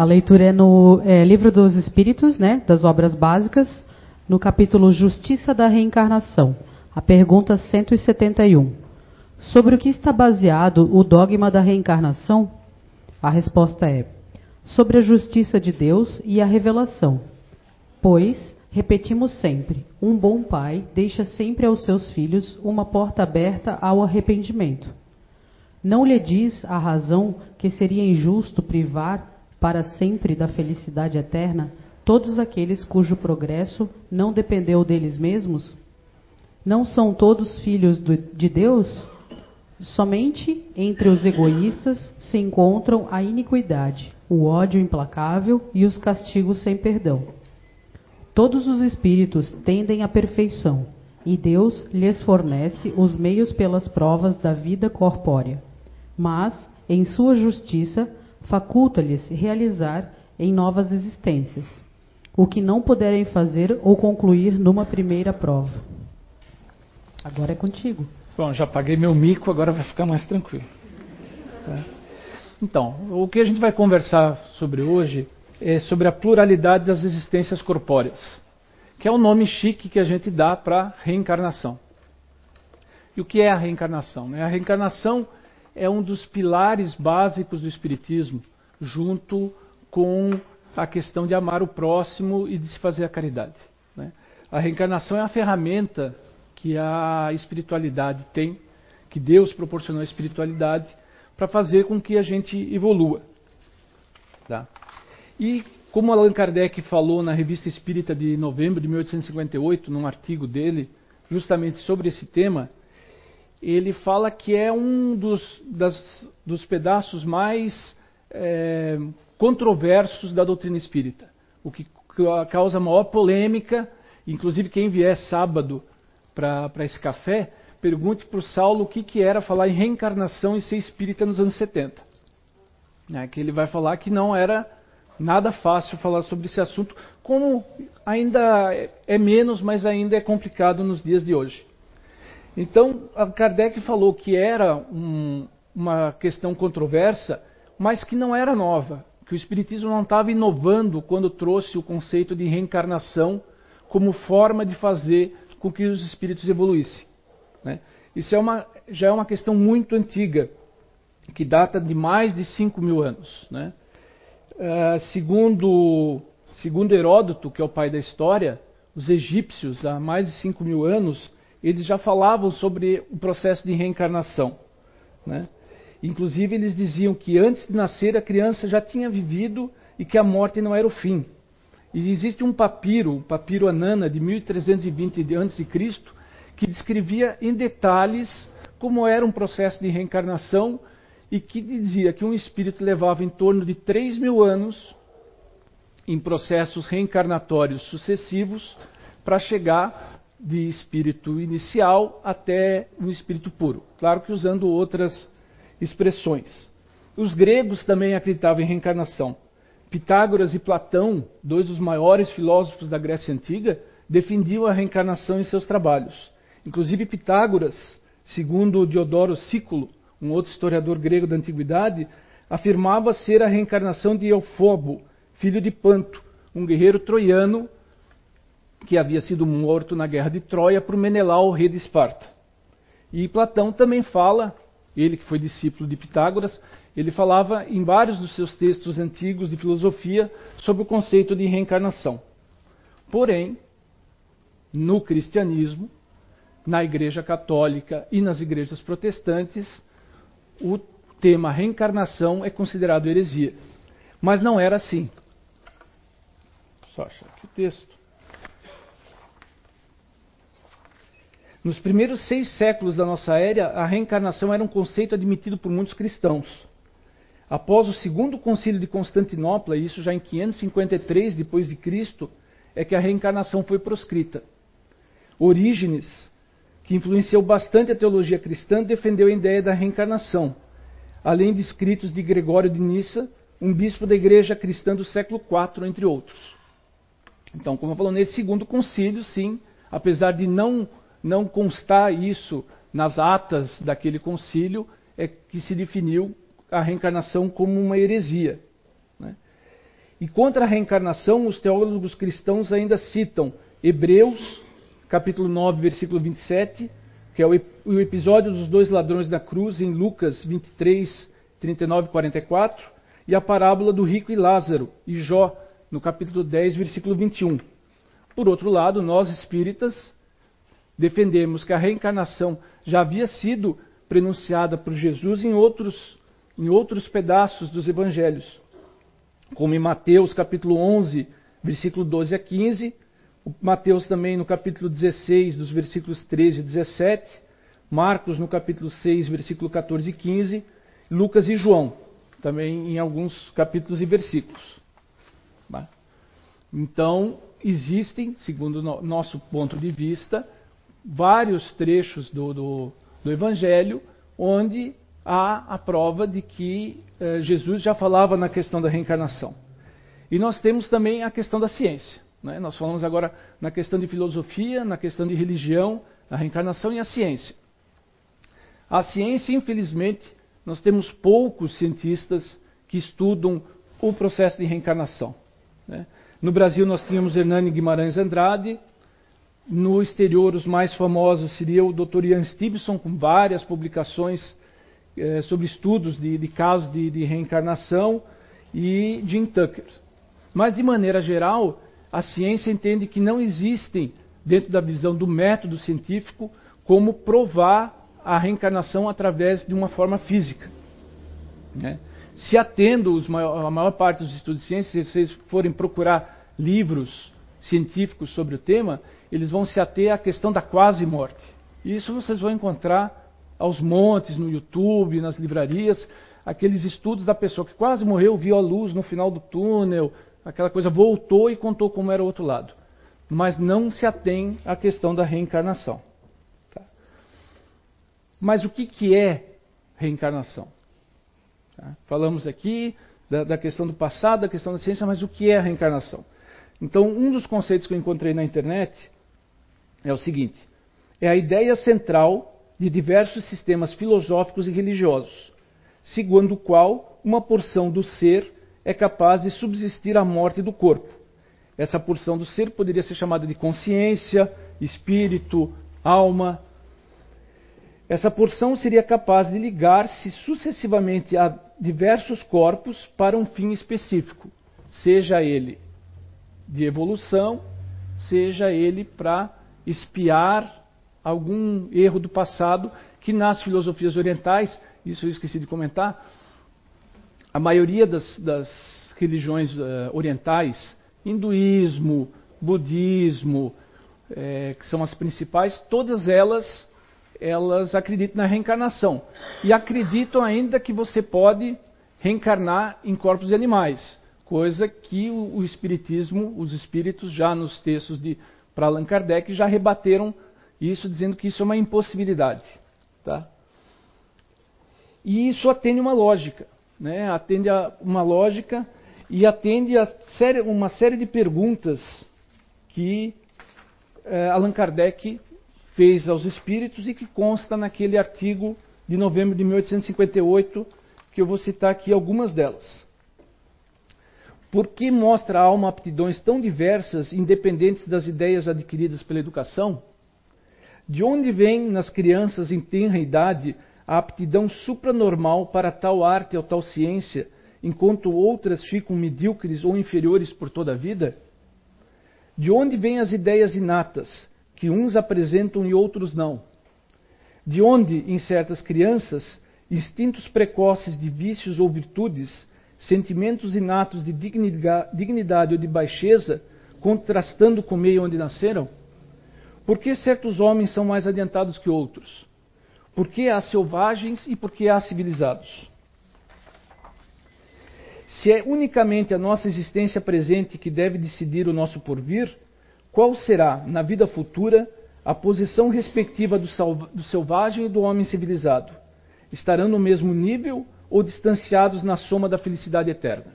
A leitura é no é, Livro dos Espíritos, né, das Obras Básicas, no capítulo Justiça da Reencarnação. A pergunta 171. Sobre o que está baseado o dogma da reencarnação? A resposta é: sobre a justiça de Deus e a revelação. Pois, repetimos sempre, um bom pai deixa sempre aos seus filhos uma porta aberta ao arrependimento. Não lhe diz a razão que seria injusto privar para sempre da felicidade eterna todos aqueles cujo progresso não dependeu deles mesmos? Não são todos filhos de Deus? Somente entre os egoístas se encontram a iniquidade, o ódio implacável e os castigos sem perdão. Todos os espíritos tendem à perfeição, e Deus lhes fornece os meios pelas provas da vida corpórea. Mas, em sua justiça, faculta-lhes realizar em novas existências, o que não puderem fazer ou concluir numa primeira prova. Agora é contigo. Bom, já paguei meu mico, agora vai ficar mais tranquilo. Tá? Então, o que a gente vai conversar sobre hoje é sobre a pluralidade das existências corpóreas, que é o nome chique que a gente dá para reencarnação. E o que é a reencarnação? A reencarnação é um dos pilares básicos do Espiritismo, junto com a questão de amar o próximo e de se fazer a caridade. Né? A reencarnação é a ferramenta que a espiritualidade tem, que Deus proporcionou à espiritualidade, para fazer com que a gente evolua. Tá? E como Allan Kardec falou na Revista Espírita de novembro de 1858, num artigo dele, justamente sobre esse tema, ele fala que é um dos, das, dos pedaços mais é, controversos da doutrina espírita, o que causa maior polêmica. Inclusive, quem vier sábado para esse café, pergunte para o Saulo o que, que era falar em reencarnação e ser espírita nos anos 70. É, que ele vai falar que não era nada fácil falar sobre esse assunto, como ainda é menos, mas ainda é complicado nos dias de hoje. Então, Kardec falou que era um, uma questão controversa, mas que não era nova, que o Espiritismo não estava inovando quando trouxe o conceito de reencarnação como forma de fazer com que os espíritos evoluíssem. Né? Isso é uma, já é uma questão muito antiga, que data de mais de 5 mil anos. Né? Uh, segundo, segundo Heródoto, que é o pai da história, os egípcios, há mais de 5 mil anos, eles já falavam sobre o processo de reencarnação. Né? Inclusive, eles diziam que antes de nascer a criança já tinha vivido e que a morte não era o fim. E existe um papiro, o papiro Anana, de 1320 a.C., que descrevia em detalhes como era um processo de reencarnação e que dizia que um espírito levava em torno de 3 mil anos em processos reencarnatórios sucessivos para chegar de espírito inicial até um espírito puro. Claro que usando outras expressões. Os gregos também acreditavam em reencarnação. Pitágoras e Platão, dois dos maiores filósofos da Grécia Antiga, defendiam a reencarnação em seus trabalhos. Inclusive Pitágoras, segundo Diodoro Sículo, um outro historiador grego da antiguidade, afirmava ser a reencarnação de Eufobo, filho de Panto, um guerreiro troiano que havia sido morto na guerra de Troia por Menelau, rei de Esparta. E Platão também fala, ele que foi discípulo de Pitágoras, ele falava em vários dos seus textos antigos de filosofia sobre o conceito de reencarnação. Porém, no cristianismo, na Igreja Católica e nas igrejas protestantes, o tema reencarnação é considerado heresia. Mas não era assim. Só achar aqui o texto. Nos primeiros seis séculos da nossa era, a reencarnação era um conceito admitido por muitos cristãos. Após o segundo concílio de Constantinopla, isso já em 553 depois de Cristo, é que a reencarnação foi proscrita. Orígenes, que influenciou bastante a teologia cristã, defendeu a ideia da reencarnação, além de escritos de Gregório de Nissa, um bispo da igreja cristã do século IV, entre outros. Então, como eu falou, nesse segundo concílio, sim, apesar de não não constar isso nas atas daquele concílio, é que se definiu a reencarnação como uma heresia. Né? E contra a reencarnação, os teólogos cristãos ainda citam Hebreus, capítulo 9, versículo 27, que é o, episódio dos dois ladrões da cruz em Lucas 23, 39 e 44, e a parábola do rico e Lázaro e Jó, no capítulo 10, versículo 21. Por outro lado, nós espíritas defendemos que a reencarnação já havia sido prenunciada por Jesus em outros, em outros pedaços dos evangelhos, como em Mateus capítulo 11, versículo 12 a 15, Mateus também no capítulo 16, dos versículos 13 e 17, Marcos no capítulo 6, versículo 14 e 15, Lucas e João, também em alguns capítulos e versículos. Tá? Então, existem, segundo o nosso ponto de vista, vários trechos do, do, do Evangelho onde há a prova de que eh, Jesus já falava na questão da reencarnação. E nós temos também a questão da ciência. Né? Nós falamos agora na questão de filosofia, na questão de religião, a reencarnação e a ciência. A ciência, infelizmente, nós temos poucos cientistas que estudam o processo de reencarnação. Né? No Brasil, nós tínhamos Hernani Guimarães Andrade, no exterior, os mais famosos seria o Dr. Ian Stevenson, com várias publicações eh, sobre estudos de, de casos de, de, reencarnação, e Jim Tucker. Mas, de maneira geral, a ciência entende que não existem, dentro da visão do método científico, como provar a reencarnação através de uma forma física. Né? Se atendo maior, a maior parte dos estudos de ciência, se vocês forem procurar livros científicos sobre o tema, eles vão se ater à questão da quase morte. Isso vocês vão encontrar aos montes no YouTube, nas livrarias, aqueles estudos da pessoa que quase morreu, viu a luz no final do túnel, aquela coisa voltou e contou como era o outro lado. Mas não se atém à questão da reencarnação. Tá? Mas o que, que é reencarnação? Tá? Falamos aqui da, da questão do passado, da questão da ciência, mas o que é a reencarnação? Então, um dos conceitos que eu encontrei na internet é o seguinte: é a ideia central de diversos sistemas filosóficos e religiosos, segundo o qual uma porção do ser é capaz de subsistir à morte do corpo. Essa porção do ser poderia ser chamada de consciência, espírito, alma. Essa porção seria capaz de ligar-se sucessivamente a diversos corpos para um fim específico, seja ele de evolução, seja ele para espiar algum erro do passado que nas filosofias orientais, isso eu esqueci de comentar, a maioria das, das religiões uh, orientais, hinduísmo, budismo, é, que são as principais, todas elas elas acreditam na reencarnação e acreditam ainda que você pode reencarnar em corpos de animais coisa que o, o espiritismo, os espíritos já nos textos de para Allan Kardec já rebateram isso dizendo que isso é uma impossibilidade, tá? E isso atende uma lógica, né? Atende a uma lógica e atende a série, uma série de perguntas que eh, Allan Kardec fez aos espíritos e que consta naquele artigo de novembro de 1858 que eu vou citar aqui algumas delas. Por que mostra a alma aptidões tão diversas, independentes das ideias adquiridas pela educação? De onde vem nas crianças em tenra idade a aptidão supranormal para tal arte ou tal ciência, enquanto outras ficam medíocres ou inferiores por toda a vida? De onde vêm as ideias inatas, que uns apresentam e outros não? De onde, em certas crianças, instintos precoces de vícios ou virtudes sentimentos inatos de dignidade ou de baixeza, contrastando com o meio onde nasceram? Por que certos homens são mais adiantados que outros? Por que há selvagens e por que há civilizados? Se é unicamente a nossa existência presente que deve decidir o nosso porvir, qual será, na vida futura, a posição respectiva do, do selvagem e do homem civilizado? Estarão no mesmo nível ou distanciados na soma da felicidade eterna.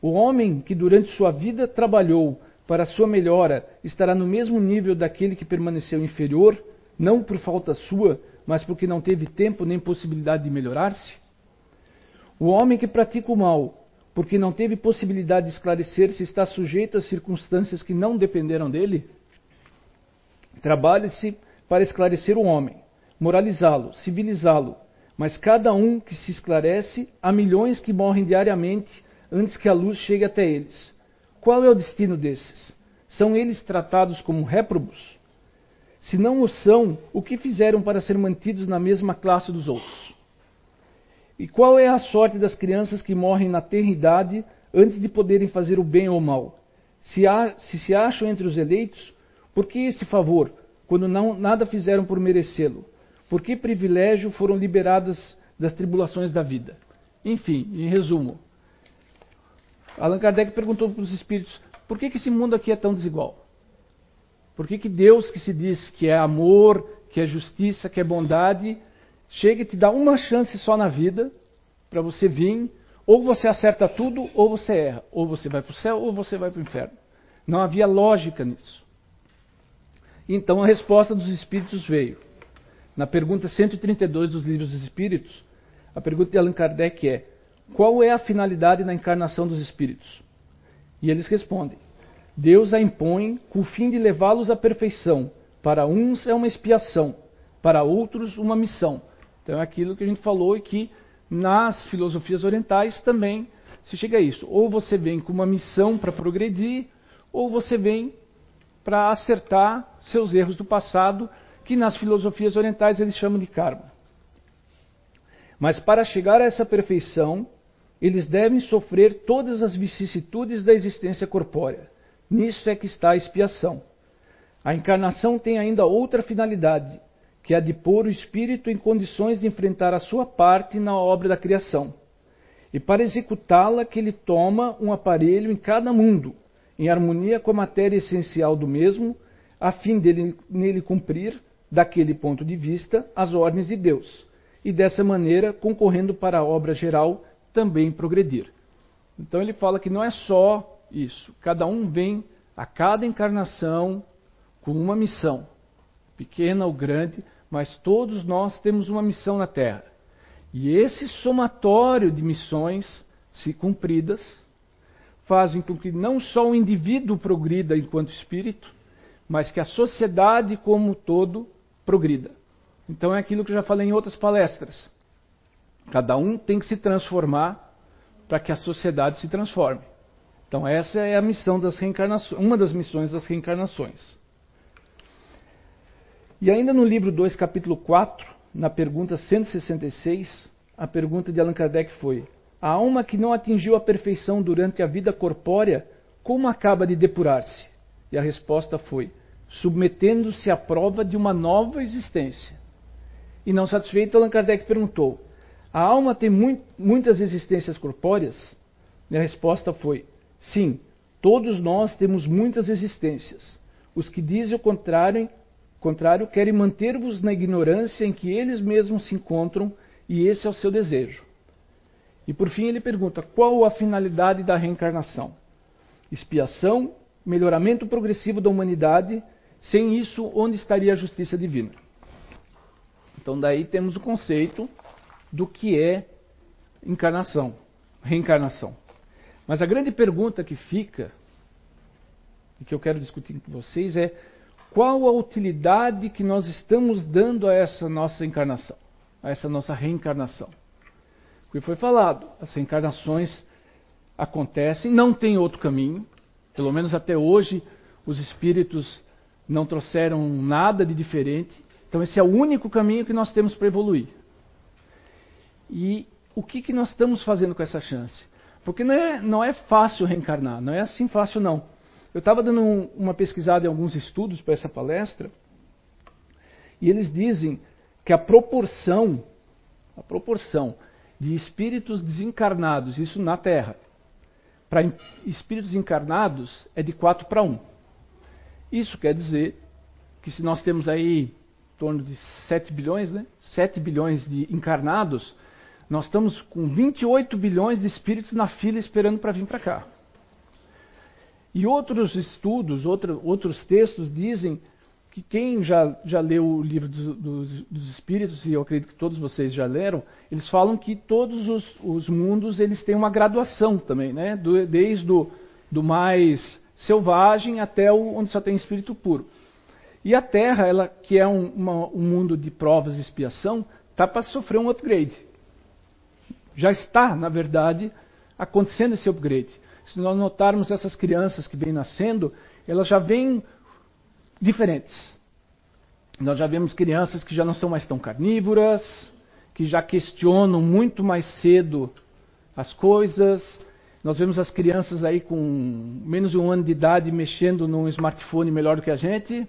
O homem que durante sua vida trabalhou para sua melhora estará no mesmo nível daquele que permaneceu inferior, não por falta sua, mas porque não teve tempo nem possibilidade de melhorar-se? O homem que pratica o mal, porque não teve possibilidade de esclarecer se está sujeito às circunstâncias que não dependeram dele? Trabalhe-se para esclarecer o homem, moralizá-lo, civilizá-lo, mas cada um que se esclarece, há milhões que morrem diariamente antes que a luz chegue até eles. Qual é o destino desses? São eles tratados como réprobos? Se não o são, o que fizeram para ser mantidos na mesma classe dos outros? E qual é a sorte das crianças que morrem na tenridade antes de poderem fazer o bem ou o mal? Se, há, se se acham entre os eleitos, por que este favor, quando não, nada fizeram por merecê-lo? Por que privilégio foram liberadas das tribulações da vida? Enfim, em resumo, Allan Kardec perguntou para os espíritos: por que, que esse mundo aqui é tão desigual? Por que, que Deus, que se diz que é amor, que é justiça, que é bondade, chega e te dá uma chance só na vida para você vir, ou você acerta tudo, ou você erra. Ou você vai para o céu, ou você vai para o inferno. Não havia lógica nisso. Então a resposta dos espíritos veio. Na pergunta 132 dos livros dos espíritos, a pergunta de Allan Kardec é: qual é a finalidade da encarnação dos espíritos? E eles respondem: Deus a impõe com o fim de levá-los à perfeição. Para uns é uma expiação, para outros uma missão. Então é aquilo que a gente falou e que nas filosofias orientais também se chega a isso. Ou você vem com uma missão para progredir, ou você vem para acertar seus erros do passado, que nas filosofias orientais eles chamam de karma. Mas para chegar a essa perfeição, eles devem sofrer todas as vicissitudes da existência corpórea. Nisso é que está a expiação. A encarnação tem ainda outra finalidade, que é a de pôr o espírito em condições de enfrentar a sua parte na obra da criação. E para executá-la, que ele toma um aparelho em cada mundo, em harmonia com a matéria essencial do mesmo, a fim dele nele cumprir, daquele ponto de vista, as ordens de Deus, e dessa maneira, concorrendo para a obra geral, também progredir. Então ele fala que não é só isso, cada um vem a cada encarnação com uma missão pequena ou grande, mas todos nós temos uma missão na Terra. E esse somatório de missões, se cumpridas, fazem com que não só o indivíduo progrida enquanto espírito, mas que a sociedade como um todo progrida. Então é aquilo que eu já falei em outras palestras. Cada um tem que se transformar para que a sociedade se transforme. Então essa é a missão das reencarnações, uma das missões das reencarnações. E ainda no livro 2, capítulo 4, na pergunta 166, a pergunta de Allan Kardec foi: A alma que não atingiu a perfeição durante a vida corpórea, como acaba de depurar-se? E a resposta foi: submetendo-se à prova de uma nova existência. E não satisfeito, Allan Kardec perguntou: A alma tem muitas existências corpóreas? E a resposta foi: Sim, todos nós temos muitas existências. Os que dizem o contrário contrário, querem manter-vos na ignorância em que eles mesmos se encontram, e esse é o seu desejo. E por fim ele pergunta: qual a finalidade da reencarnação? Expiação, melhoramento progressivo da humanidade. Sem isso, onde estaria a justiça divina? Então, daí temos o conceito do que é encarnação, reencarnação. Mas a grande pergunta que fica, e que eu quero discutir com vocês, é qual a utilidade que nós estamos dando a essa nossa encarnação, a essa nossa reencarnação? Porque foi falado, as reencarnações acontecem, não tem outro caminho, pelo menos até hoje os espíritos não trouxeram nada de diferente, então esse é o único caminho que nós temos para evoluir. E o que, que nós estamos fazendo com essa chance? Porque não é, não é fácil reencarnar, não é assim fácil não. Eu estava dando um, uma pesquisada em alguns estudos para essa palestra, e eles dizem que a proporção, a proporção de espíritos desencarnados, isso na Terra, para espíritos encarnados é de 4 para 1. Isso quer dizer que se nós temos aí em torno de 7 bilhões, né? 7 bilhões de encarnados, nós estamos com 28 bilhões de espíritos na fila esperando para vir para cá. E outros estudos, outro, outros textos dizem que que quem já, já leu o livro dos, dos, dos, Espíritos, e eu acredito que todos vocês já leram, eles falam que todos os, os mundos eles têm uma graduação também, né? Do, desde o do mais selvagem até o, onde só tem espírito puro. E a Terra, ela, que é um, uma, um mundo de provas e expiação, está para sofrer um upgrade. Já está, na verdade, acontecendo esse upgrade. Se nós notarmos essas crianças que vêm nascendo, elas já vêm diferentes. Nós já vemos crianças que já não são mais tão carnívoras, que já questionam muito mais cedo as coisas. Nós vemos as crianças aí com menos de um ano de idade mexendo num smartphone melhor do que a gente.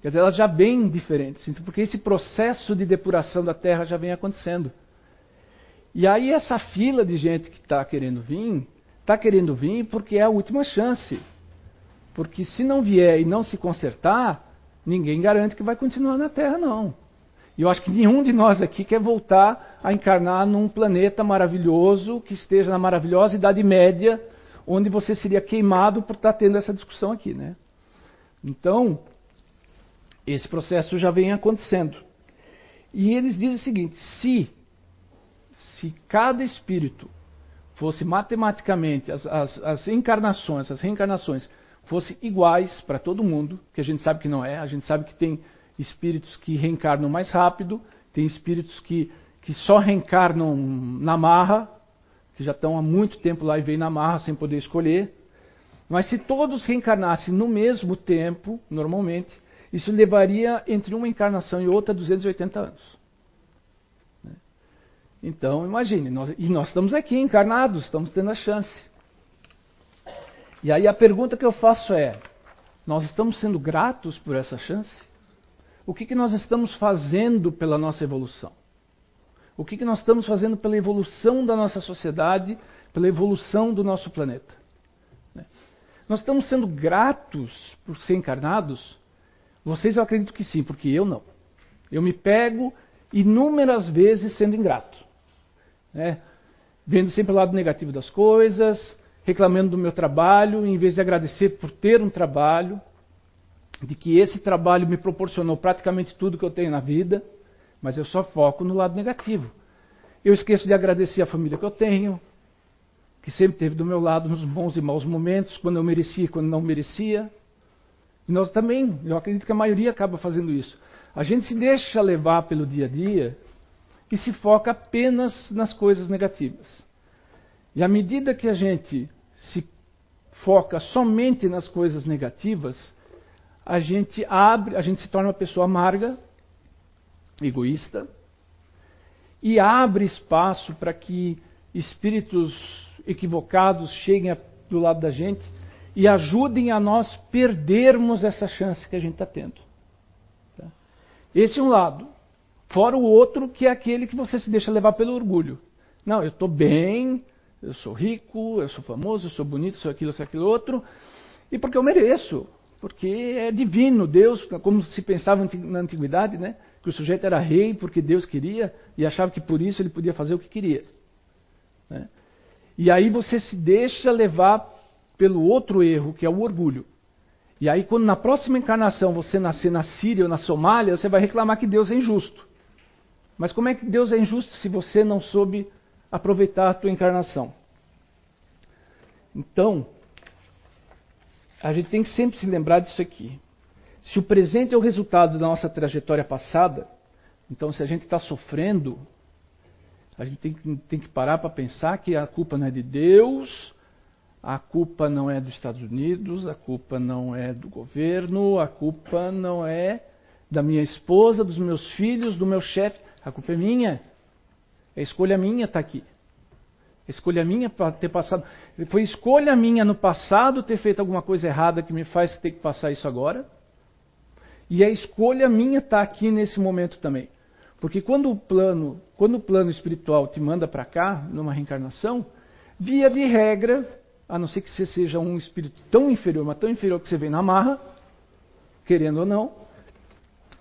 Quer dizer, elas já vêm diferentes, porque esse processo de depuração da terra já vem acontecendo. E aí essa fila de gente que está querendo vir, está querendo vir porque é a última chance. Porque se não vier e não se consertar, ninguém garante que vai continuar na Terra, não. E eu acho que nenhum de nós aqui quer voltar a encarnar num planeta maravilhoso que esteja na maravilhosa Idade Média, onde você seria queimado por estar tendo essa discussão aqui, né? Então, esse processo já vem acontecendo. E eles dizem o seguinte: se, se cada espírito fosse matematicamente, as, as, as encarnações, as reencarnações, fossem iguais para todo mundo, que a gente sabe que não é, a gente sabe que tem espíritos que reencarnam mais rápido, tem espíritos que, que só reencarnam na marra, que já estão há muito tempo lá e vêm na marra sem poder escolher. Mas se todos reencarnassem no mesmo tempo, normalmente, isso levaria entre uma encarnação e outra 280 anos. Né? Então, imagine, nós, e nós estamos aqui encarnados, estamos tendo a chance. E aí a pergunta que eu faço é: nós estamos sendo gratos por essa chance? O que, que nós estamos fazendo pela nossa evolução? O que, que nós estamos fazendo pela evolução da nossa sociedade, pela evolução do nosso planeta? Né? Nós estamos sendo gratos por ser encarnados? Vocês eu acredito que sim, porque eu não. Eu me pego inúmeras vezes sendo ingrato. Né? Vendo sempre o lado negativo das coisas, reclamando do meu trabalho, em vez de agradecer por ter um trabalho, de que esse trabalho me proporcionou praticamente tudo que eu tenho na vida, mas eu só foco no lado negativo. Eu esqueço de agradecer a família que eu tenho, que sempre esteve do meu lado nos bons e maus momentos, quando eu merecia e quando não merecia. E nós também, eu acredito que a maioria acaba fazendo isso. A gente se deixa levar pelo dia a dia e se foca apenas nas coisas negativas. E à medida que a gente se foca somente nas coisas negativas, a gente abre, a gente se torna uma pessoa amarga, egoísta, e abre espaço para que espíritos equivocados cheguem do lado da gente e ajudem a nós perdermos essa chance que a gente está tendo. Tá? Esse é um lado. Fora o outro, que é aquele que você se deixa levar pelo orgulho. Não, eu estou bem, eu sou rico, eu sou famoso, eu sou bonito, sou aquilo, sou aquilo outro, e porque eu mereço, porque é divino, Deus, como se pensava na antiguidade, né? Que o sujeito era rei porque Deus queria e achava que por isso ele podia fazer o que queria. Né? E aí você se deixa levar pelo outro erro, que é o orgulho. E aí, quando na próxima encarnação você nascer na Síria ou na Somália, você vai reclamar que Deus é injusto. Mas como é que Deus é injusto se você não soube aproveitar a tua encarnação. Então, a gente tem que sempre se lembrar disso aqui. Se o presente é o resultado da nossa trajetória passada, então se a gente está sofrendo, a gente tem, tem que parar para pensar que a culpa não é de Deus, a culpa não é dos Estados Unidos, a culpa não é do governo, a culpa não é da minha esposa, dos meus filhos, do meu chefe, a culpa é minha. É escolha minha estar tá aqui. Escolha minha para ter passado. Foi escolha minha no passado ter feito alguma coisa errada que me faz ter que passar isso agora. E é escolha minha estar tá aqui nesse momento também. Porque quando o plano, quando o plano espiritual te manda para cá, numa reencarnação, via de regra, a não ser que você seja um espírito tão inferior, mas tão inferior que você vem na marra, querendo ou não,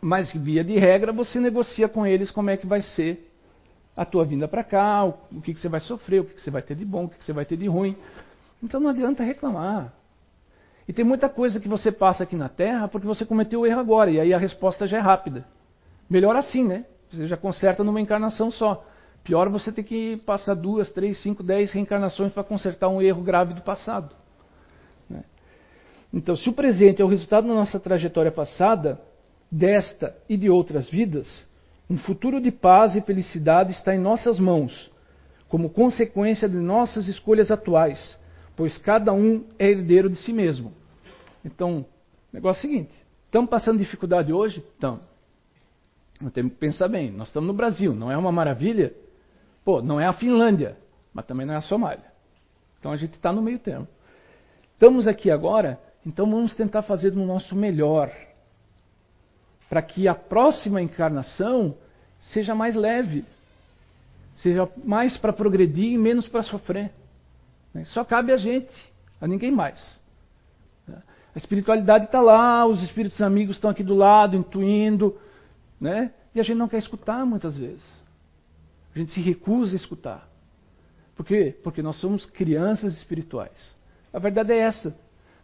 mas via de regra você negocia com eles como é que vai ser a tua vinda para cá, o, o que, que, você vai sofrer, o que, que, você vai ter de bom, o que, que você vai ter de ruim. Então não adianta reclamar. E tem muita coisa que você passa aqui na Terra porque você cometeu o erro agora, e aí a resposta já é rápida. Melhor assim, né? Você já conserta numa encarnação só. Pior você ter que passar duas, três, cinco, dez reencarnações para consertar um erro grave do passado. Né? Então, se o presente é o resultado da nossa trajetória passada, desta e de outras vidas, um futuro de paz e felicidade está em nossas mãos, como consequência de nossas escolhas atuais, pois cada um é herdeiro de si mesmo. Então, negócio é o seguinte: estamos passando dificuldade hoje? Estamos. Temos que pensar bem. Nós estamos no Brasil, não é uma maravilha? Pô, não é a Finlândia, mas também não é a Somália. Então a gente está no meio termo. Estamos aqui agora, então vamos tentar fazer o nosso melhor. Para que a próxima encarnação seja mais leve. Seja mais para progredir e menos para sofrer. Só cabe a gente, a ninguém mais. A espiritualidade está lá, os espíritos amigos estão aqui do lado, intuindo, né? E a gente não quer escutar muitas vezes. A gente se recusa a escutar. Por quê? Porque nós somos crianças espirituais. A verdade é essa.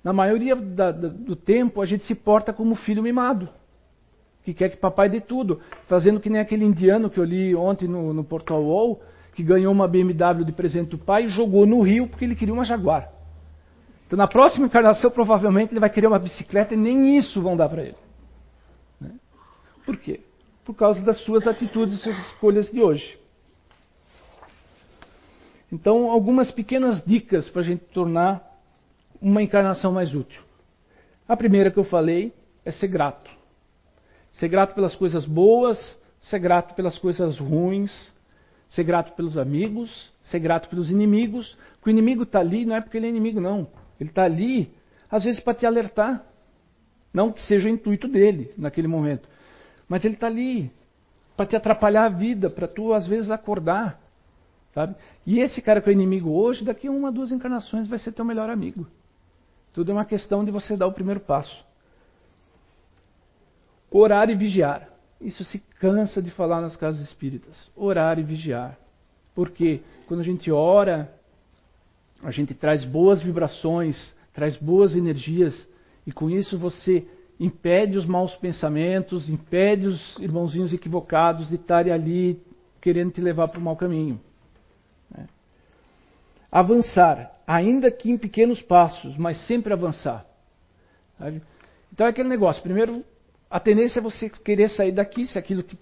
Na maioria da, da, do tempo, a gente se porta como filho mimado, que quer que papai dê tudo, fazendo que nem aquele indiano que eu li ontem no, no Portal Wall, que ganhou uma BMW de presente do pai e jogou no rio porque ele queria uma Jaguar. Então, na próxima encarnação, provavelmente ele vai querer uma bicicleta e nem isso vão dar para ele. Né? Por quê? Por causa das suas atitudes e suas escolhas de hoje. Então, algumas pequenas dicas para a gente tornar uma encarnação mais útil. A primeira que eu falei é ser grato. Ser grato pelas coisas boas, ser grato pelas coisas ruins, ser grato pelos amigos, ser grato pelos inimigos. Porque o inimigo está ali não é porque ele é inimigo, não. Ele está ali, às vezes, para te alertar. Não que seja o intuito dele naquele momento. Mas ele está ali para te atrapalhar a vida, para tu, às vezes, acordar. Sabe? E esse cara que é inimigo hoje, daqui a uma, duas encarnações, vai ser teu melhor amigo. Tudo é uma questão de você dar o primeiro passo. Orar e vigiar. Isso se cansa de falar nas casas espíritas. Orar e vigiar. Porque quando a gente ora, a gente traz boas vibrações, traz boas energias, e com isso você impede os maus pensamentos, impede os irmãozinhos equivocados de estarem ali querendo te levar para o mau caminho. Avançar, ainda que em pequenos passos, mas sempre avançar. Sabe? Então é aquele negócio. Primeiro, a tendência é você querer sair daqui, se aquilo te,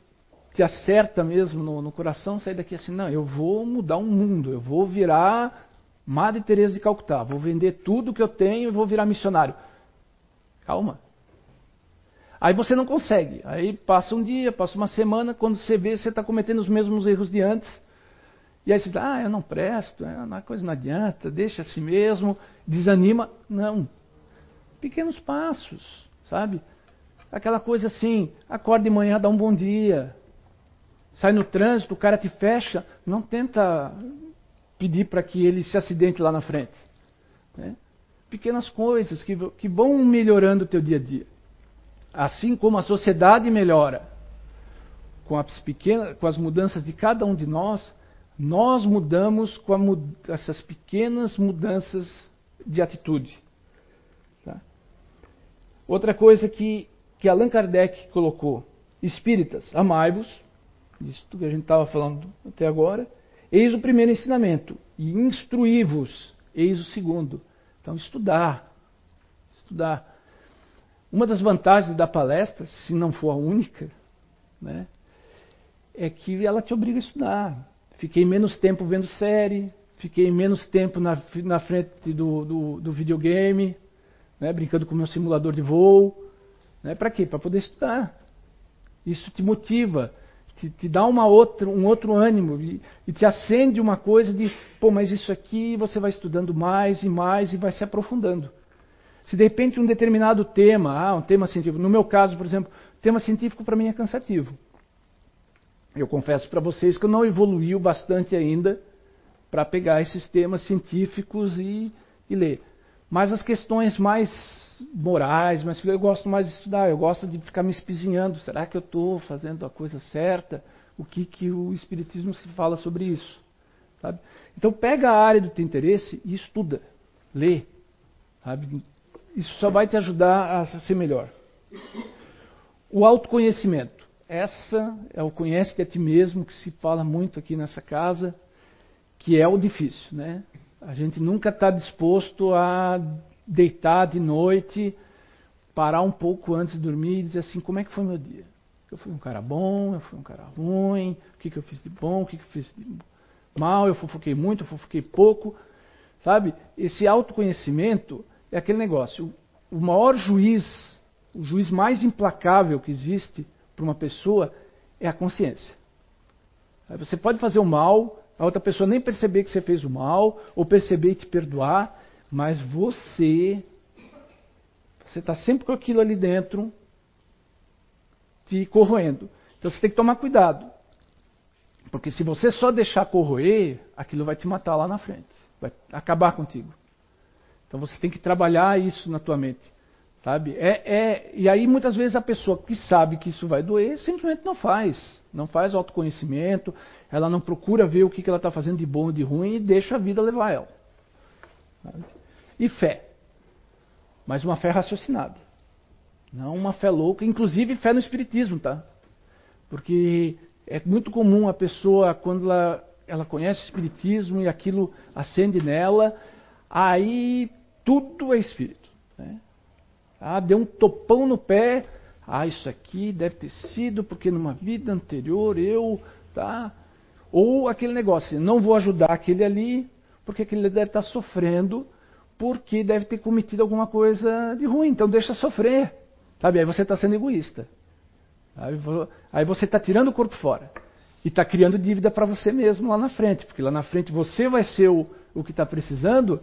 te acerta mesmo no, no, coração, sair daqui assim, não, eu vou mudar um mundo, eu vou virar Madre Teresa de Calcutá, vou vender tudo que eu tenho e vou virar missionário. Calma. Aí você não consegue. Aí passa um dia, passa uma semana, quando você vê, você está cometendo os mesmos erros de antes. E aí você diz, ah, eu não presto, é, a coisa não adianta, deixa assim mesmo, desanima. Não. Pequenos passos, sabe? Aquela coisa assim, acorda de manhã, dá um bom dia. Sai no trânsito, o cara te fecha, não tenta pedir para que ele se acidente lá na frente. Né? Pequenas coisas que, que vão melhorando o teu dia a dia. Assim como a sociedade melhora com as, pequenas, com as mudanças de cada um de nós, nós mudamos com a, essas pequenas mudanças de atitude. Tá? Outra coisa que, que Allan Kardec colocou: espíritas, amai-vos, isso que a gente estava falando até agora, eis o primeiro ensinamento, e instruí-vos, eis o segundo. Então, estudar. Estudar. Uma das vantagens da palestra, se não for a única, né, é que ela te obriga a estudar. Fiquei menos tempo vendo série, fiquei menos tempo na, na frente do, do, do videogame, né, brincando com o meu simulador de voo. Né, Para quê? Para poder estudar. Isso te motiva, te, te dá uma outra, um outro ânimo e, e, te acende uma coisa de, pô, mas isso aqui você vai estudando mais e mais e vai se aprofundando. Se de repente um determinado tema, ah, um tema científico, no meu caso, por exemplo, tema científico para mim é cansativo. Eu confesso para vocês que eu não evoluiu bastante ainda para pegar esses temas científicos e, e, ler. Mas as questões mais morais, mas eu gosto mais de estudar, eu gosto de ficar me espizinhando. Será que eu estou fazendo a coisa certa? O que, que o Espiritismo se fala sobre isso? Sabe? Então pega a área do teu interesse e estuda, lê. Sabe? Isso só vai te ajudar a ser melhor. O autoconhecimento. Essa é o conhece-te a ti mesmo que se fala muito aqui nessa casa, que é o difícil, né? A gente nunca está disposto a deitar de noite, parar um pouco antes de dormir e dizer assim, como é que foi meu dia? Eu fui um cara bom, eu fui um cara ruim, o que, que eu fiz de bom, o que, que eu fiz de mal, eu fofoquei muito, eu fofoquei pouco. Sabe? Esse autoconhecimento é aquele negócio. O maior juiz, o juiz mais implacável que existe para uma pessoa é a consciência. Você pode fazer o mal, a outra pessoa nem perceber que você fez o mal, ou perceber e te perdoar, mas você, você está sempre com aquilo ali dentro, te corroendo. Então você tem que tomar cuidado. Porque se você só deixar corroer, aquilo vai te matar lá na frente. Vai acabar contigo. Então você tem que trabalhar isso na tua mente. Sabe? É, é, e aí muitas vezes a pessoa que sabe que isso vai doer simplesmente não faz. Não faz autoconhecimento, ela não procura ver o que, que ela está fazendo de bom e de ruim e deixa a vida levar ela. E fé. Mas uma fé raciocinada. Não uma fé louca, inclusive fé no Espiritismo, tá? Porque é muito comum a pessoa, quando ela, ela conhece o Espiritismo e aquilo acende nela, aí tudo é Espírito. Né? Ah, deu um topão no pé. Ah, isso aqui deve ter sido porque numa vida anterior eu, tá? Ou aquele negócio, não vou ajudar aquele ali, porque aquele deve estar sofrendo, porque deve ter cometido alguma coisa de ruim, então deixa sofrer. Sabe? Aí você está sendo egoísta. Aí você está tirando o corpo fora. E está criando dívida para você mesmo lá na frente, porque lá na frente você vai ser o, o que está precisando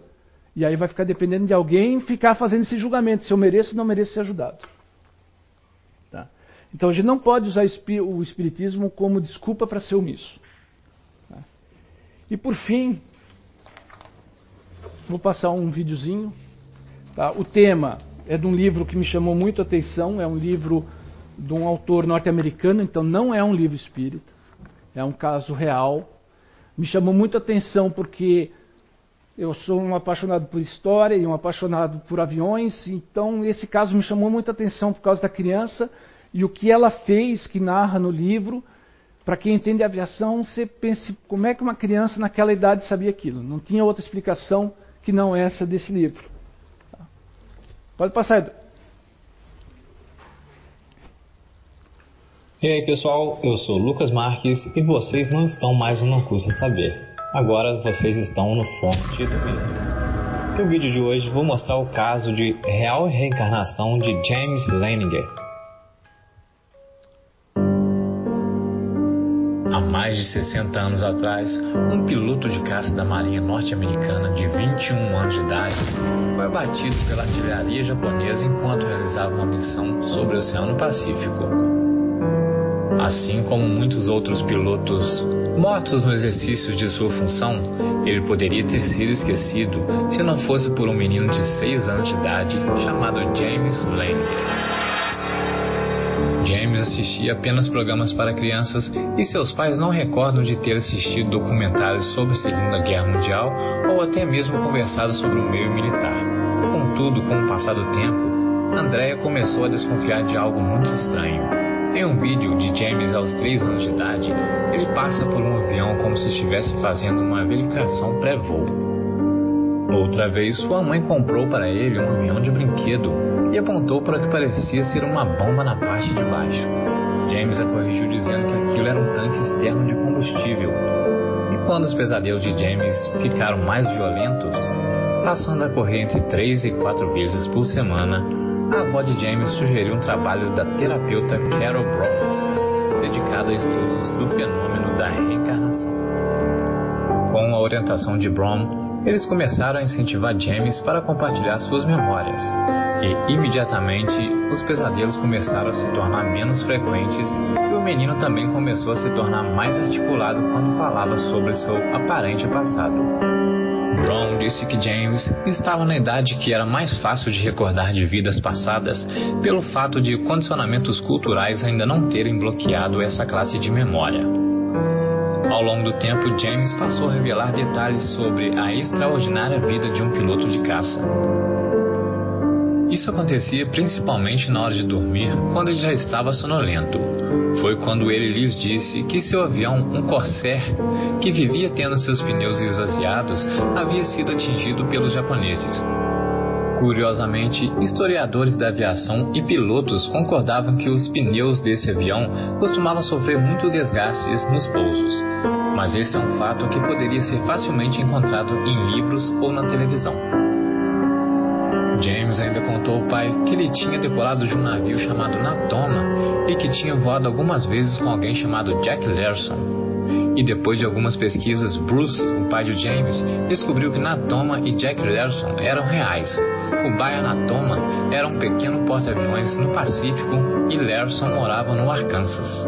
e aí vai ficar dependendo de alguém ficar fazendo esse julgamento, se eu mereço ou não mereço ser ajudado. Tá? Então a gente não pode usar o Espiritismo como desculpa para ser omisso. Tá? E por fim, vou passar um videozinho. Tá? O tema é de um livro que me chamou muito a atenção, é um livro de um autor norte-americano, então não é um livro espírita, é um caso real. Me chamou muito a atenção porque eu sou um apaixonado por história e um apaixonado por aviões, então esse caso me chamou muita atenção por causa da criança e o que ela fez, que narra no livro. Para quem entende aviação, você pense como é que uma criança naquela idade sabia aquilo. Não tinha outra explicação que não essa desse livro. Pode passar, Edu. E aí pessoal, eu sou Lucas Marques e vocês não estão mais no Não Custa Saber. Agora vocês estão no fonte do vídeo. No vídeo de hoje vou mostrar o caso de real reencarnação de James Leininger. Mais de 60 anos atrás, um piloto de caça da Marinha norte-americana de 21 anos de idade foi abatido pela artilharia japonesa enquanto realizava uma missão sobre o Oceano Pacífico. Assim como muitos outros pilotos mortos no exercício de sua função, ele poderia ter sido esquecido se não fosse por um menino de 6 anos de idade chamado James Lane. James assistia apenas programas para crianças e seus pais não recordam de ter assistido documentários sobre a Segunda Guerra Mundial ou até mesmo conversado sobre o meio militar. Contudo, com o passar do tempo, Andrea começou a desconfiar de algo muito estranho. Em um vídeo de James aos 3 anos de idade, ele passa por um avião como se estivesse fazendo uma verificação pré-voo. Outra vez, sua mãe comprou para ele um avião de brinquedo e apontou para o que parecia ser uma bomba na parte de baixo. James a corrigiu dizendo que aquilo era um tanque externo de combustível. E quando os pesadelos de James ficaram mais violentos, passando a correr entre 3 e 4 vezes por semana, a avó de James sugeriu um trabalho da terapeuta Carol Brown, dedicado a estudos do fenômeno da reencarnação. Com a orientação de Brown, eles começaram a incentivar James para compartilhar suas memórias, e imediatamente os pesadelos começaram a se tornar menos frequentes e o menino também começou a se tornar mais articulado quando falava sobre seu aparente passado. Brown disse que James estava na idade que era mais fácil de recordar de vidas passadas, pelo fato de condicionamentos culturais ainda não terem bloqueado essa classe de memória. Ao longo do tempo, James passou a revelar detalhes sobre a extraordinária vida de um piloto de caça. Isso acontecia principalmente na hora de dormir, quando ele já estava sonolento. Foi quando ele lhes disse que seu avião, um Corsair, que vivia tendo seus pneus esvaziados, havia sido atingido pelos japoneses. Curiosamente, historiadores da aviação e pilotos concordavam que os pneus desse avião costumavam sofrer muito desgastes nos pousos, mas esse é um fato que poderia ser facilmente encontrado em livros ou na televisão. James ainda contou ao pai que ele tinha decolado de um navio chamado Natoma e que tinha voado algumas vezes com alguém chamado Jack Larson. E depois de algumas pesquisas, Bruce, o pai de James, descobriu que Natoma e Jack Larson eram reais. O Baia Natoma era um pequeno porta-aviões no Pacífico e Larson morava no Arkansas.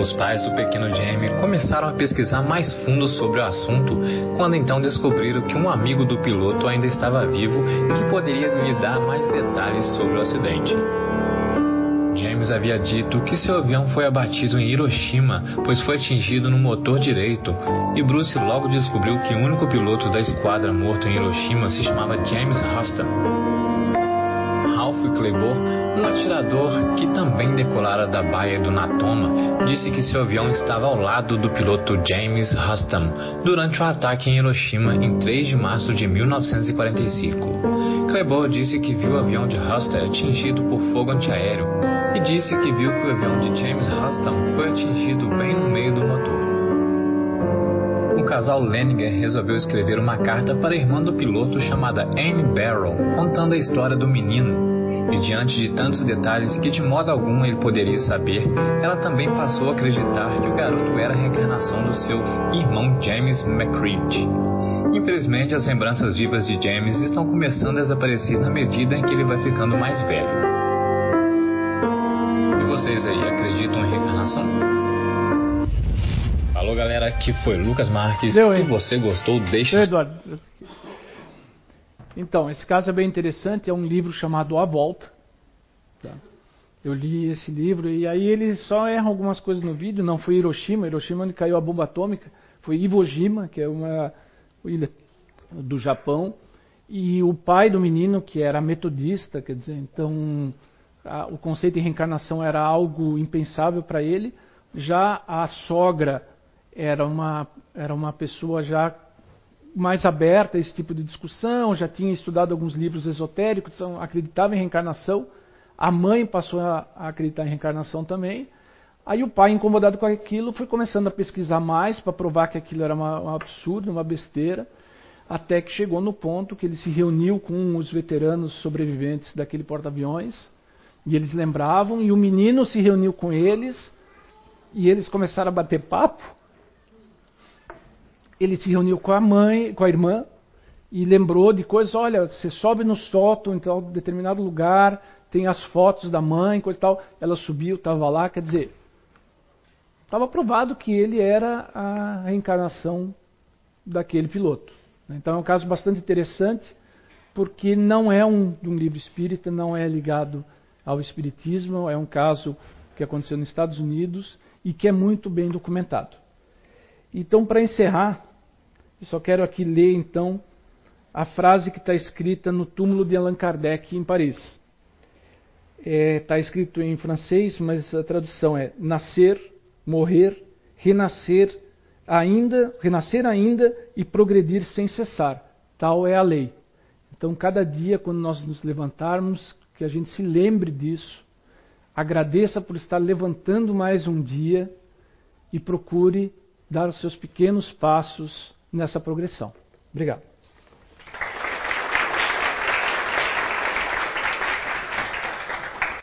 Os pais do pequeno Jamie começaram a pesquisar mais fundo sobre o assunto, quando então descobriram que um amigo do piloto ainda estava vivo e que poderia lhe dar mais detalhes sobre o acidente. James havia dito que seu avião foi abatido em Hiroshima, pois foi atingido no motor direito, e Bruce logo descobriu que o único piloto da esquadra morto em Hiroshima se chamava James Huston. Ralph Claiborne, um atirador que também decolara da baía do Natoma, disse que seu avião estava ao lado do piloto James Huston durante o ataque em Hiroshima em 3 de março de 1945. Claiborne disse que viu o avião de Huston atingido por fogo antiaéreo e disse que viu que o avião de James Huston foi atingido bem no meio do motor. O casal Leninger resolveu escrever uma carta para a irmã do piloto chamada Anne Barrow, contando a história do menino e diante de tantos detalhes que de modo algum ele poderia saber, ela também passou a acreditar que o garoto era a reencarnação do seu irmão James McCreed. Infelizmente, as lembranças vivas de James estão começando a desaparecer na medida em que ele vai ficando mais velho. E vocês aí, acreditam em reencarnação? Falou galera, aqui foi Lucas Marques. Deu, Se você gostou, deixe. Eduardo, então, esse caso é bem interessante, é um livro chamado A Volta. Tá? Eu li esse livro e aí eles só erram algumas coisas no vídeo, não foi Hiroshima, Hiroshima onde caiu a bomba atômica, foi Iwo Jima, que é uma ilha do Japão, e o pai do menino, que era metodista, quer dizer, então a, o conceito de reencarnação era algo impensável para ele, já a sogra era uma, era uma pessoa já mais aberta a esse tipo de discussão, já tinha estudado alguns livros esotéricos, então acreditava em reencarnação. A mãe passou a acreditar em reencarnação também. Aí o pai, incomodado com aquilo, foi começando a pesquisar mais para provar que aquilo era uma, um absurdo, uma besteira, até que chegou no ponto que ele se reuniu com os veteranos sobreviventes daquele porta-aviões, e eles lembravam, e o menino se reuniu com eles, e eles começaram a bater papo, ele se reuniu com a mãe, com a irmã, e lembrou de coisas, olha, você sobe no sótão em determinado lugar, tem as fotos da mãe, coisa e tal. Ela subiu, estava lá, quer dizer, estava provado que ele era a reencarnação daquele piloto. Então é um caso bastante interessante, porque não é um, um livro espírita, não é ligado ao espiritismo, é um caso que aconteceu nos Estados Unidos e que é muito bem documentado. Então, para encerrar, eu só quero aqui ler então a frase que está escrita no túmulo de Allan Kardec em Paris. Está é, tá escrito em francês, mas a tradução é nascer, morrer, renascer ainda, renascer ainda e progredir sem cessar. Tal é a lei. Então, cada dia, quando nós nos levantarmos, que a gente se lembre disso, agradeça por estar levantando mais um dia e procure dar os seus pequenos passos nessa progressão. Obrigado.